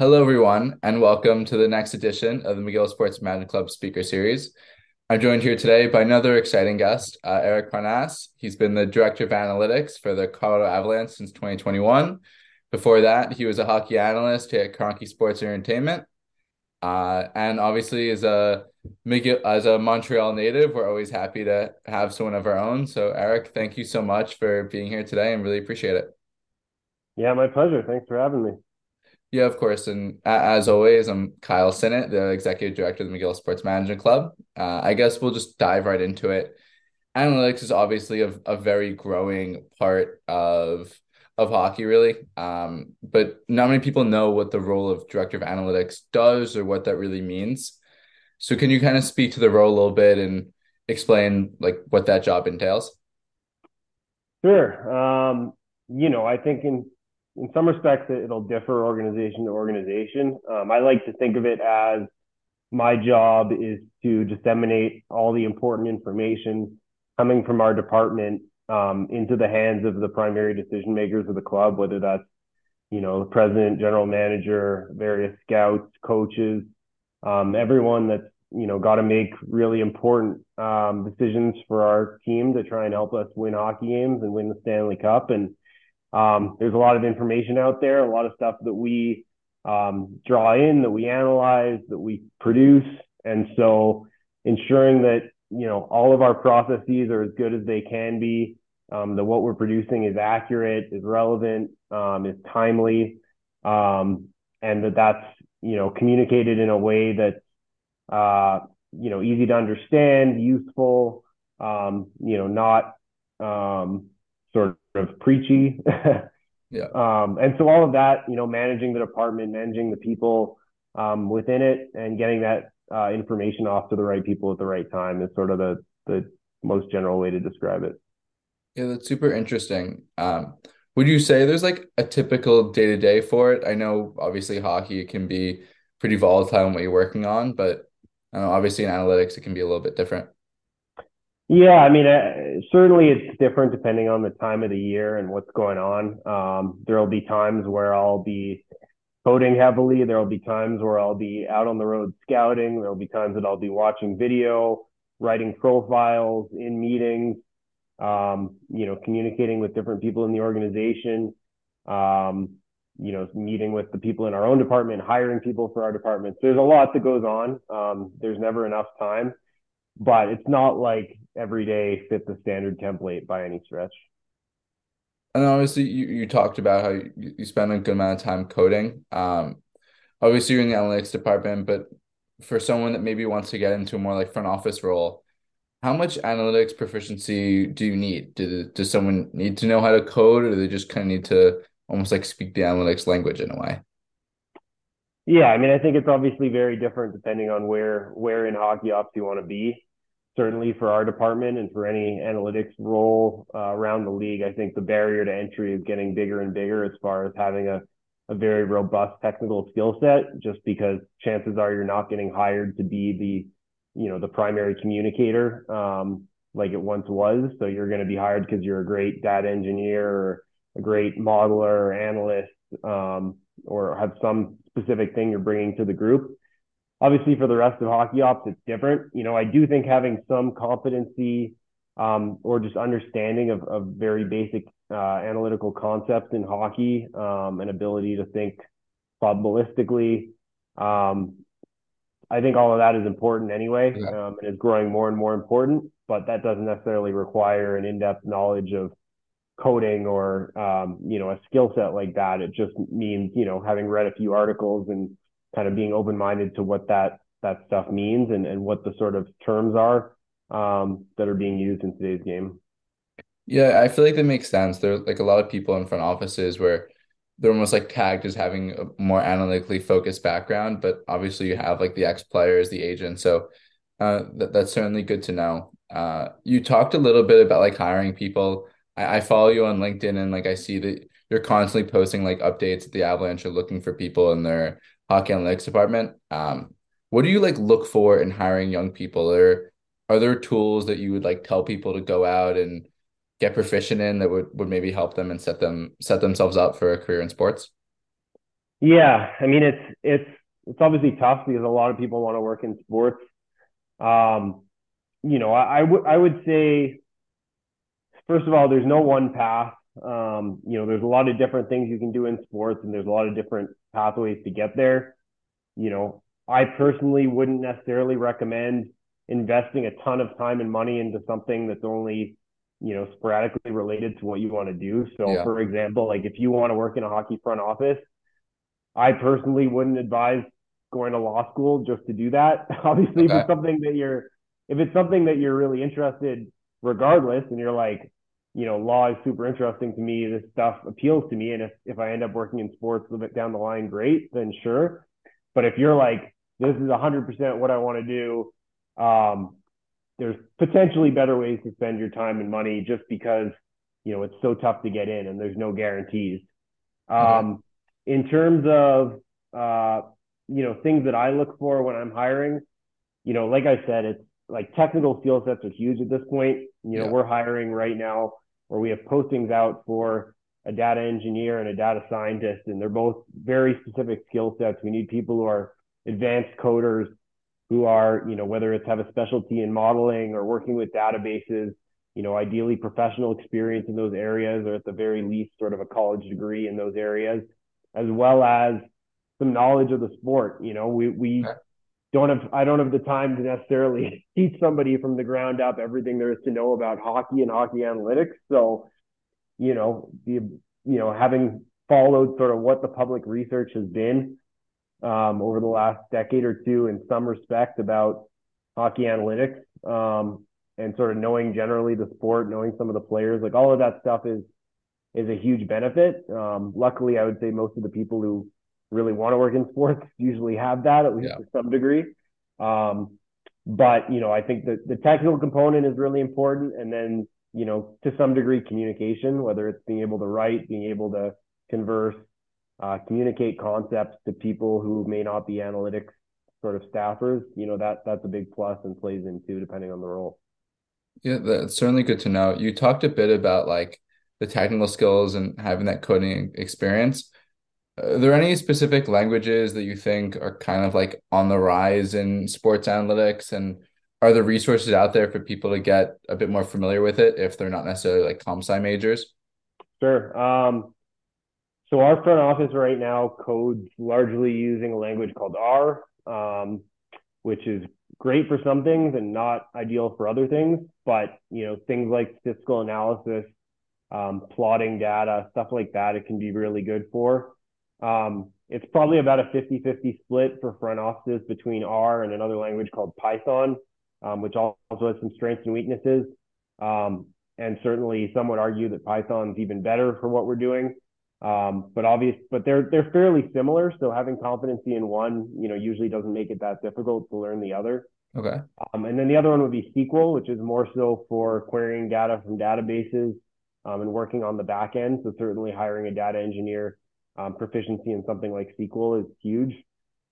Hello, everyone, and welcome to the next edition of the McGill Sports Management Club Speaker Series. I'm joined here today by another exciting guest, uh, Arik Parnass. He's been the Director of Analytics for the Colorado Avalanche since 2021. Before that, he was a hockey analyst at Kroenke Sports Entertainment. Uh, and obviously, as a McGill, as a Montreal native, we're always happy to have someone of our own. So, Arik, thank you so much for being here today and really appreciate it. Yeah, my pleasure. Thanks for having me. Yeah, of course. And as always, I'm Kyle Sinnott, the executive director of the McGill Sports Management Club. Uh, I guess we'll just dive right into it. Analytics is obviously a, a very growing part of of hockey, really. Um, but not many people know what the role of director of analytics does or what that really means. So, can you kind of speak to the role a little bit and explain like what that job entails? Sure. Um, you know, I think in in some respects, it'll differ organization to organization. Um, I like to think of it as my job is to disseminate all the important information coming from our department um, into the hands of the primary decision makers of the club, whether that's you know the president, general manager, various scouts, coaches, um, everyone that's you know got to make really important um, decisions for our team to try and help us win hockey games and win the Stanley Cup and um, there's a lot of information out there, a lot of stuff that we um, draw in, that we analyze, that we produce. And so ensuring that, you know, all of our processes are as good as they can be, um, that what we're producing is accurate, is relevant, um, is timely, um, and that that's, you know, communicated in a way that's, uh, you know, easy to understand, useful, um, you know, not sort of preachy. yeah. Um, and so all of that, you know, managing the department, managing the people um, within it, and getting that uh, information off to the right people at the right time is sort of the the most general way to describe it. Yeah, that's super interesting. Um, would you say there's like a typical day to day for it? I know obviously hockey can be pretty volatile in what you're working on, but uh, obviously in analytics it can be a little bit different. Yeah, I mean, uh, certainly it's different depending on the time of the year and what's going on. Um, there will be times where I'll be coding heavily. There will be times where I'll be out on the road scouting. There will be times that I'll be watching video, writing profiles in meetings, um, you know, communicating with different people in the organization, um, you know, meeting with the people in our own department, hiring people for our department. So there's a lot that goes on. Um, there's never enough time but it's not like every day fit the standard template by any stretch. And obviously, you, you talked about how you, you spend a good amount of time coding. Um, obviously, you're in the analytics department, but for someone that maybe wants to get into a more like front office role, how much analytics proficiency do you need? Do, does someone need to know how to code, or do they just kind of need to almost like speak the analytics language in a way? Yeah, I mean, I think it's obviously very different depending on where where in hockey ops you want to be. Certainly for our department and for any analytics role uh, around the league, I think the barrier to entry is getting bigger and bigger as far as having a a very robust technical skill set. Just because chances are you're not getting hired to be the you know the primary communicator um, like it once was. So you're going to be hired because you're a great data engineer or a great modeler or analyst um, or have some specific thing you're bringing to the group. Obviously, for the rest of hockey ops, it's different. You know, I do think having some competency um, or just understanding of, of very basic uh, analytical concepts in hockey, um, and ability to think probabilistically. Um, I think all of that is important anyway, yeah. um, and is growing more and more important. But that doesn't necessarily require an in-depth knowledge of coding or um, you know a skill set like that. It just means you know having read a few articles and kind of being open minded to what that that stuff means and and what the sort of terms are um, that are being used in today's game. Yeah, I feel like that makes sense. There's like a lot of people in front offices where they're almost like tagged as having a more analytically focused background, but obviously you have like the ex players, the agent. So uh, that, that's certainly good to know. Uh, you talked a little bit about like hiring people. I, I follow you on LinkedIn and like I see that you're constantly posting like updates that the Avalanche are looking for people in their hockey analytics department. Um, what do you like look for in hiring young people? Or are there tools that you would like tell people to go out and get proficient in that would, would maybe help them and set them set themselves up for a career in sports? Yeah, I mean it's it's it's obviously tough because a lot of people want to work in sports. Um, you know, I, I would I would say first of all, there's no one path. Um, you know, there's a lot of different things you can do in sports, and there's a lot of different pathways to get there. You know, I personally wouldn't necessarily recommend investing a ton of time and money into something that's only you know sporadically related to what you want to do. So, yeah. for example, like if you want to work in a hockey front office, I personally wouldn't advise going to law school just to do that. Obviously, okay. if it's something that you're if it's something that you're really interested regardless and you're like you know, law is super interesting to me. This stuff appeals to me. And if, if I end up working in sports a little bit down the line, great, then sure. But if you're like, this is 100% what I want to do, um, there's potentially better ways to spend your time and money just because, you know, it's so tough to get in and there's no guarantees. Um, In terms of, uh, you know, things that I look for when I'm hiring, you know, like I said, it's like technical skill sets are huge at this point. You know, yeah. we're hiring right now where we have postings out for a data engineer and a data scientist, and they're both very specific skill sets. We need people who are advanced coders, who are, you know, whether it's have a specialty in modeling or working with databases, you know, ideally professional experience in those areas, or at the very least, sort of a college degree in those areas, as well as some knowledge of the sport. You know, we we don't have I don't have the time to necessarily teach somebody from the ground up everything there is to know about hockey and hockey analytics. So, you know, the you know, having followed sort of what the public research has been um, over the last decade or two in some respect about hockey analytics um, and sort of knowing generally the sport, knowing some of the players, like all of that stuff is is a huge benefit. Um, luckily, I would say most of the people who really want to work in sports usually have that at least yeah. to some degree. Um, but you know, I think that the technical component is really important, and then you know, to some degree, communication, whether it's being able to write, being able to converse, uh, communicate concepts to people who may not be analytics sort of staffers. You know, that that's a big plus and plays into depending on the role. Yeah, that's certainly good to know. You talked a bit about like the technical skills and having that coding experience. Are there any specific languages that you think are kind of like on the rise in sports analytics? And are there resources out there for people to get a bit more familiar with it if they're not necessarily like comp sci majors? Sure. Um, so our front office right now codes largely using a language called R, um, which is great for some things and not ideal for other things. But you know, things like statistical analysis, um, plotting data, stuff like that, it can be really good for. Um, it's probably about a 50 50 split for front offices between R and another language called Python, um, which also has some strengths and weaknesses. Um, and certainly, some would argue that Python's even better for what we're doing. Um, but obvious, but they're they're fairly similar. So having competency in one, you know, usually doesn't make it that difficult to learn the other. Okay. Um, and then the other one would be SQL, which is more so for querying data from databases um, and working on the back end. So certainly hiring a data engineer um, proficiency in something like SQL is huge.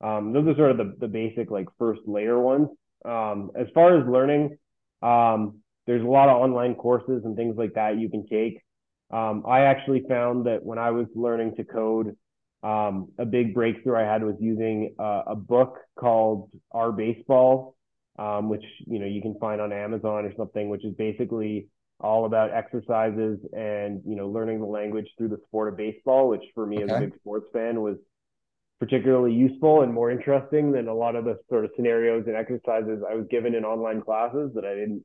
Um, those are sort of the, the basic like first layer ones. Um, as far as learning, um, there's a lot of online courses and things like that you can take. Um, I actually found that when I was learning to code, um, a big breakthrough I had was using uh, a book called R Baseball, which you know you can find on Amazon or something, which is basically all about exercises and you know learning the language through the sport of baseball, which for me okay. as a big sports fan was particularly useful and more interesting than a lot of the sort of scenarios and exercises I was given in online classes that I didn't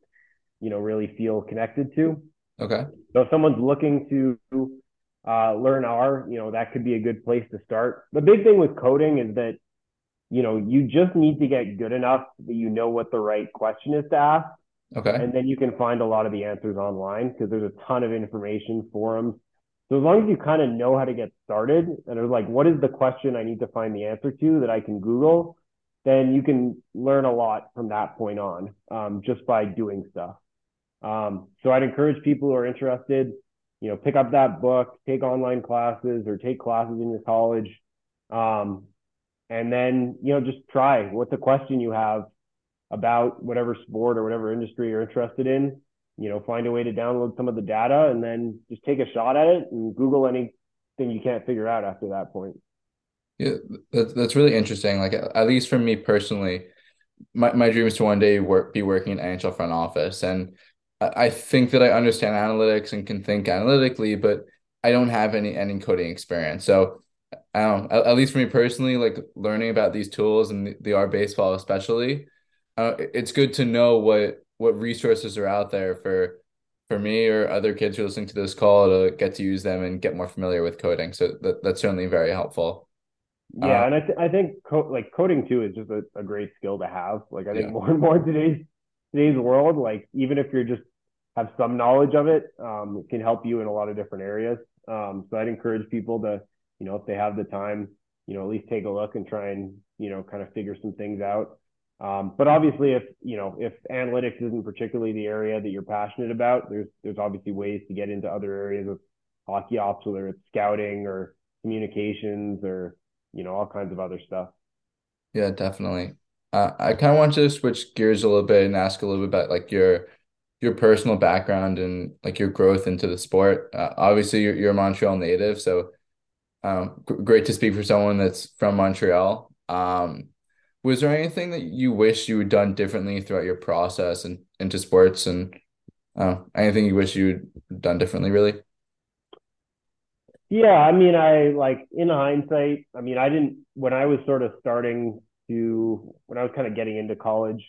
you know really feel connected to. Okay. So if someone's looking to uh, learn R, you know that could be a good place to start. The big thing with coding is that you know you just need to get good enough that you know what the right question is to ask Okay. And then you can find a lot of the answers online because there's a ton of information, forums. So as long as you kind of know how to get started and are like, what is the question I need to find the answer to that I can Google, then you can learn a lot from that point on um, just by doing stuff. Um, so I'd encourage people who are interested, you know, pick up that book, take online classes or take classes in your college. Um, and then, you know, just try what's the question you have about whatever sport or whatever industry you're interested in. You know, find a way to download some of the data and then just take a shot at it and Google anything you can't figure out after that point. Yeah, that, that's really interesting. Like at least for me personally, my, my dream is to one day work be working in NHL front office. And I, think that I understand analytics and can think analytically, but I don't have any any coding experience. So I don't at, least for me personally, like learning about these tools and the, the R baseball especially, uh, it's good to know what what resources are out there for for me or other kids who are listening to this call to get to use them and get more familiar with coding. So that, that's certainly very helpful. Yeah, uh, and I th- I think co- like coding too is just a, a great skill to have. Like I think yeah. more and more in today's today's world, like even if you're just have some knowledge of it, um, it can help you in a lot of different areas. Um, so I'd encourage people to, you know, if they have the time, you know, at least take a look and try and, you know, kind of figure some things out. Um, but obviously, if you know if analytics isn't particularly the area that you're passionate about, there's there's obviously ways to get into other areas of hockey ops, whether it's scouting or communications or you know all kinds of other stuff. Yeah, definitely. Uh, I kind of want to switch gears a little bit and ask a little bit about like your your personal background and like your growth into the sport. Uh, obviously, you're you're a Montreal native, so um, great to speak for someone that's from Montreal. Um, was there anything that you wish you had done differently throughout your process and into sports and uh, anything you wish you'd done differently really? Yeah i mean i like in hindsight i mean i didn't when i was sort of starting to when i was kind of getting into college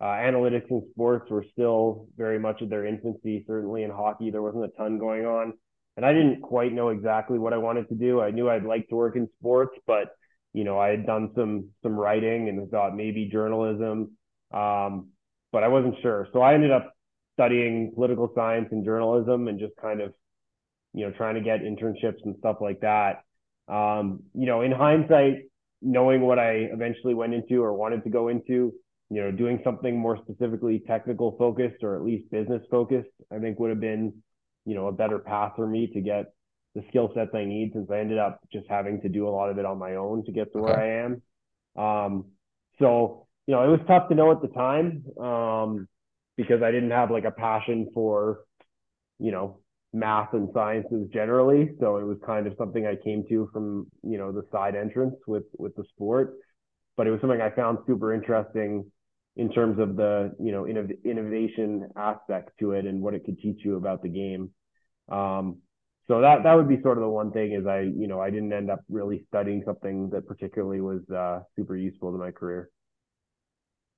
uh, analytics and sports were still very much at their infancy certainly in hockey there wasn't a ton going on. And i didn't quite know exactly what i wanted to do. I knew i'd like to work in sports but you know, I had done some some writing and thought maybe journalism, um, but I wasn't sure. So I ended up studying political science and journalism and just kind of, you know, trying to get internships and stuff like that. Um, you know, in hindsight, knowing what I eventually went into or wanted to go into, you know, doing something more specifically technical focused or at least business focused, I think would have been, you know, a better path for me to get the skill sets I need since I ended up just having to do a lot of it on my own to get to where I am. Um, so, you know, it was tough to know at the time um, because I didn't have like a passion for, you know, math and sciences generally. So it was kind of something I came to from, you know, the side entrance with with the sport. But it was something I found super interesting in terms of the, you know, innov- innovation aspect to it and what it could teach you about the game. Um, so that that would be sort of the one thing is I you know I didn't end up really studying something that particularly was uh, super useful to my career.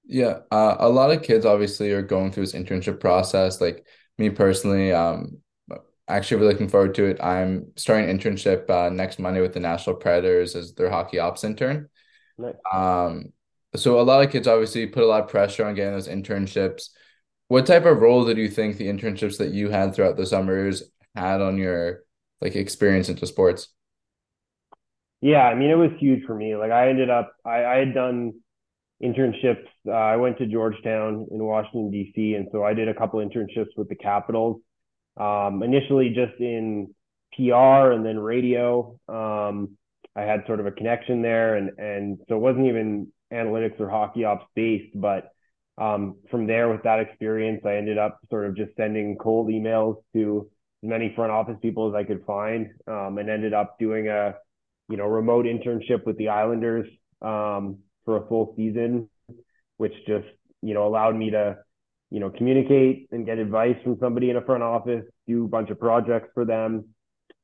Yeah, uh, a lot of kids obviously are going through this internship process. Like me personally, um, actually really looking forward to it. I'm starting internship uh, next Monday with the Nashville Predators as their hockey ops intern. Nice. Um, so a lot of kids obviously put a lot of pressure on getting those internships. What type of role did you think the internships that you had throughout the summers had on your like experience into sports? Yeah, I mean, it was huge for me. Like I ended up, I, I had done internships. Uh, I went to Georgetown in Washington D.C., and so I did a couple internships with the Capitals. Um, initially, just in PR and then radio. Um, I had sort of a connection there, and and so it wasn't even analytics or hockey ops based, but um, from there, with that experience, I ended up sort of just sending cold emails to many front office people as I could find, um, and ended up doing a you know remote internship with the Islanders um, for a full season, which just you know allowed me to you know communicate and get advice from somebody in a front office, do a bunch of projects for them.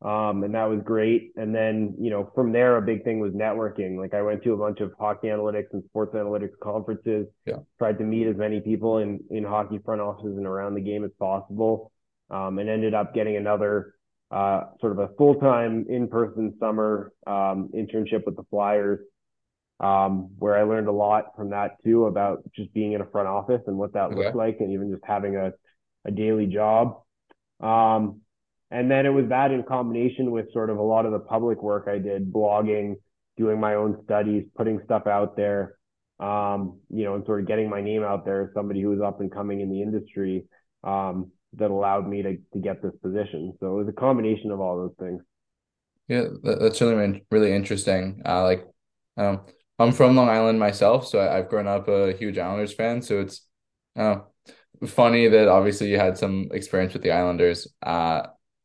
Um, and that was great. And then, you know, from there, a big thing was networking. Like I went to a bunch of hockey analytics and sports analytics conferences. Yeah. Tried to meet as many people in in hockey front offices and around the game as possible um, and ended up getting another uh, sort of a full time in person summer um, internship with the Flyers, um, where I learned a lot from that too about just being in a front office and what that okay. looked like, and even just having a, a daily job. Um, and then it was that in combination with sort of a lot of the public work I did, blogging, doing my own studies, putting stuff out there, um, you know, and sort of getting my name out there as somebody who was up and coming in the industry. Um, that allowed me to, to get this position. So it was a combination of all those things. Yeah, that's really really interesting. Uh, like, um, I'm from Long Island myself, so I, have grown up a huge Islanders fan. So it's uh, funny that obviously you had some experience with the Islanders. Uh,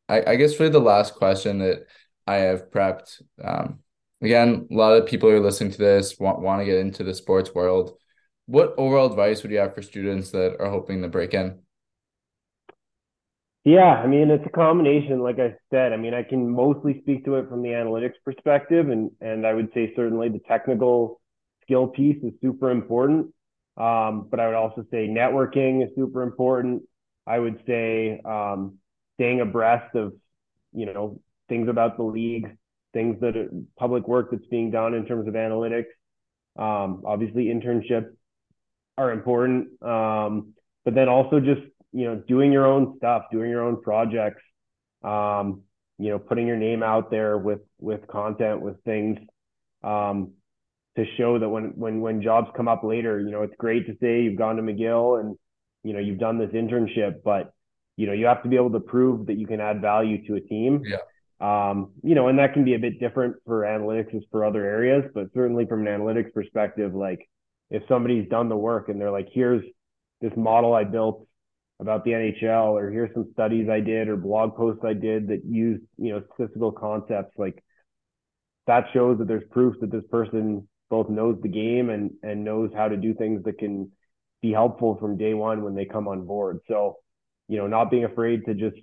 I, I guess really the last question that I have prepped um, again, a lot of people who are listening to this want, want to get into the sports world. What overall advice would you have for students that are hoping to break in? Yeah, I mean, it's a combination, like I said. I mean, I can mostly speak to it from the analytics perspective, and and I would say certainly the technical skill piece is super important. Um, but I would also say networking is super important. I would say um, staying abreast of, you know, things about the league, things that are public work that's being done in terms of analytics. Um, obviously, internships are important, um, but then also just you know doing your own stuff, doing your own projects. Um, you know, putting your name out there with with content, with things um, to show that when when when jobs come up later, you know, it's great to say you've gone to McGill and you know you've done this internship, but you know you have to be able to prove that you can add value to a team. Yeah. Um, you know, and that can be a bit different for analytics as for other areas, but certainly from an analytics perspective, like if somebody's done the work and they're like, here's this model I built about the NHL, or here's some studies I did or blog posts I did that use, you know, statistical concepts, like that shows that there's proof that this person both knows the game and and knows how to do things that can be helpful from day one when they come on board. So, you know, not being afraid to just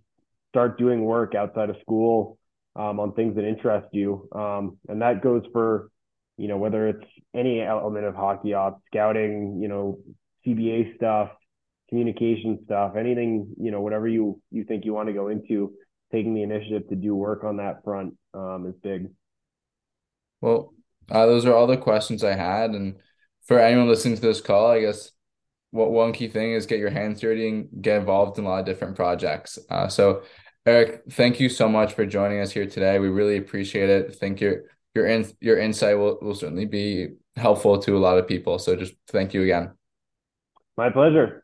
start doing work outside of school um, on things that interest you. Um, and that goes for, you know, whether it's any element of hockey ops, scouting, you know, CBA stuff, communication stuff, anything, you know, whatever you, you think you want to go into, taking the initiative to do work on that front um, is big. Well, uh, those are all the questions I had. And for anyone listening to this call, I guess what one key thing is get your hands dirty and get involved in a lot of different projects. Uh, so Arik, thank you so much for joining us here today. We really appreciate it. I think your your in, your insight will, will certainly be helpful to a lot of people. So just thank you again. My pleasure.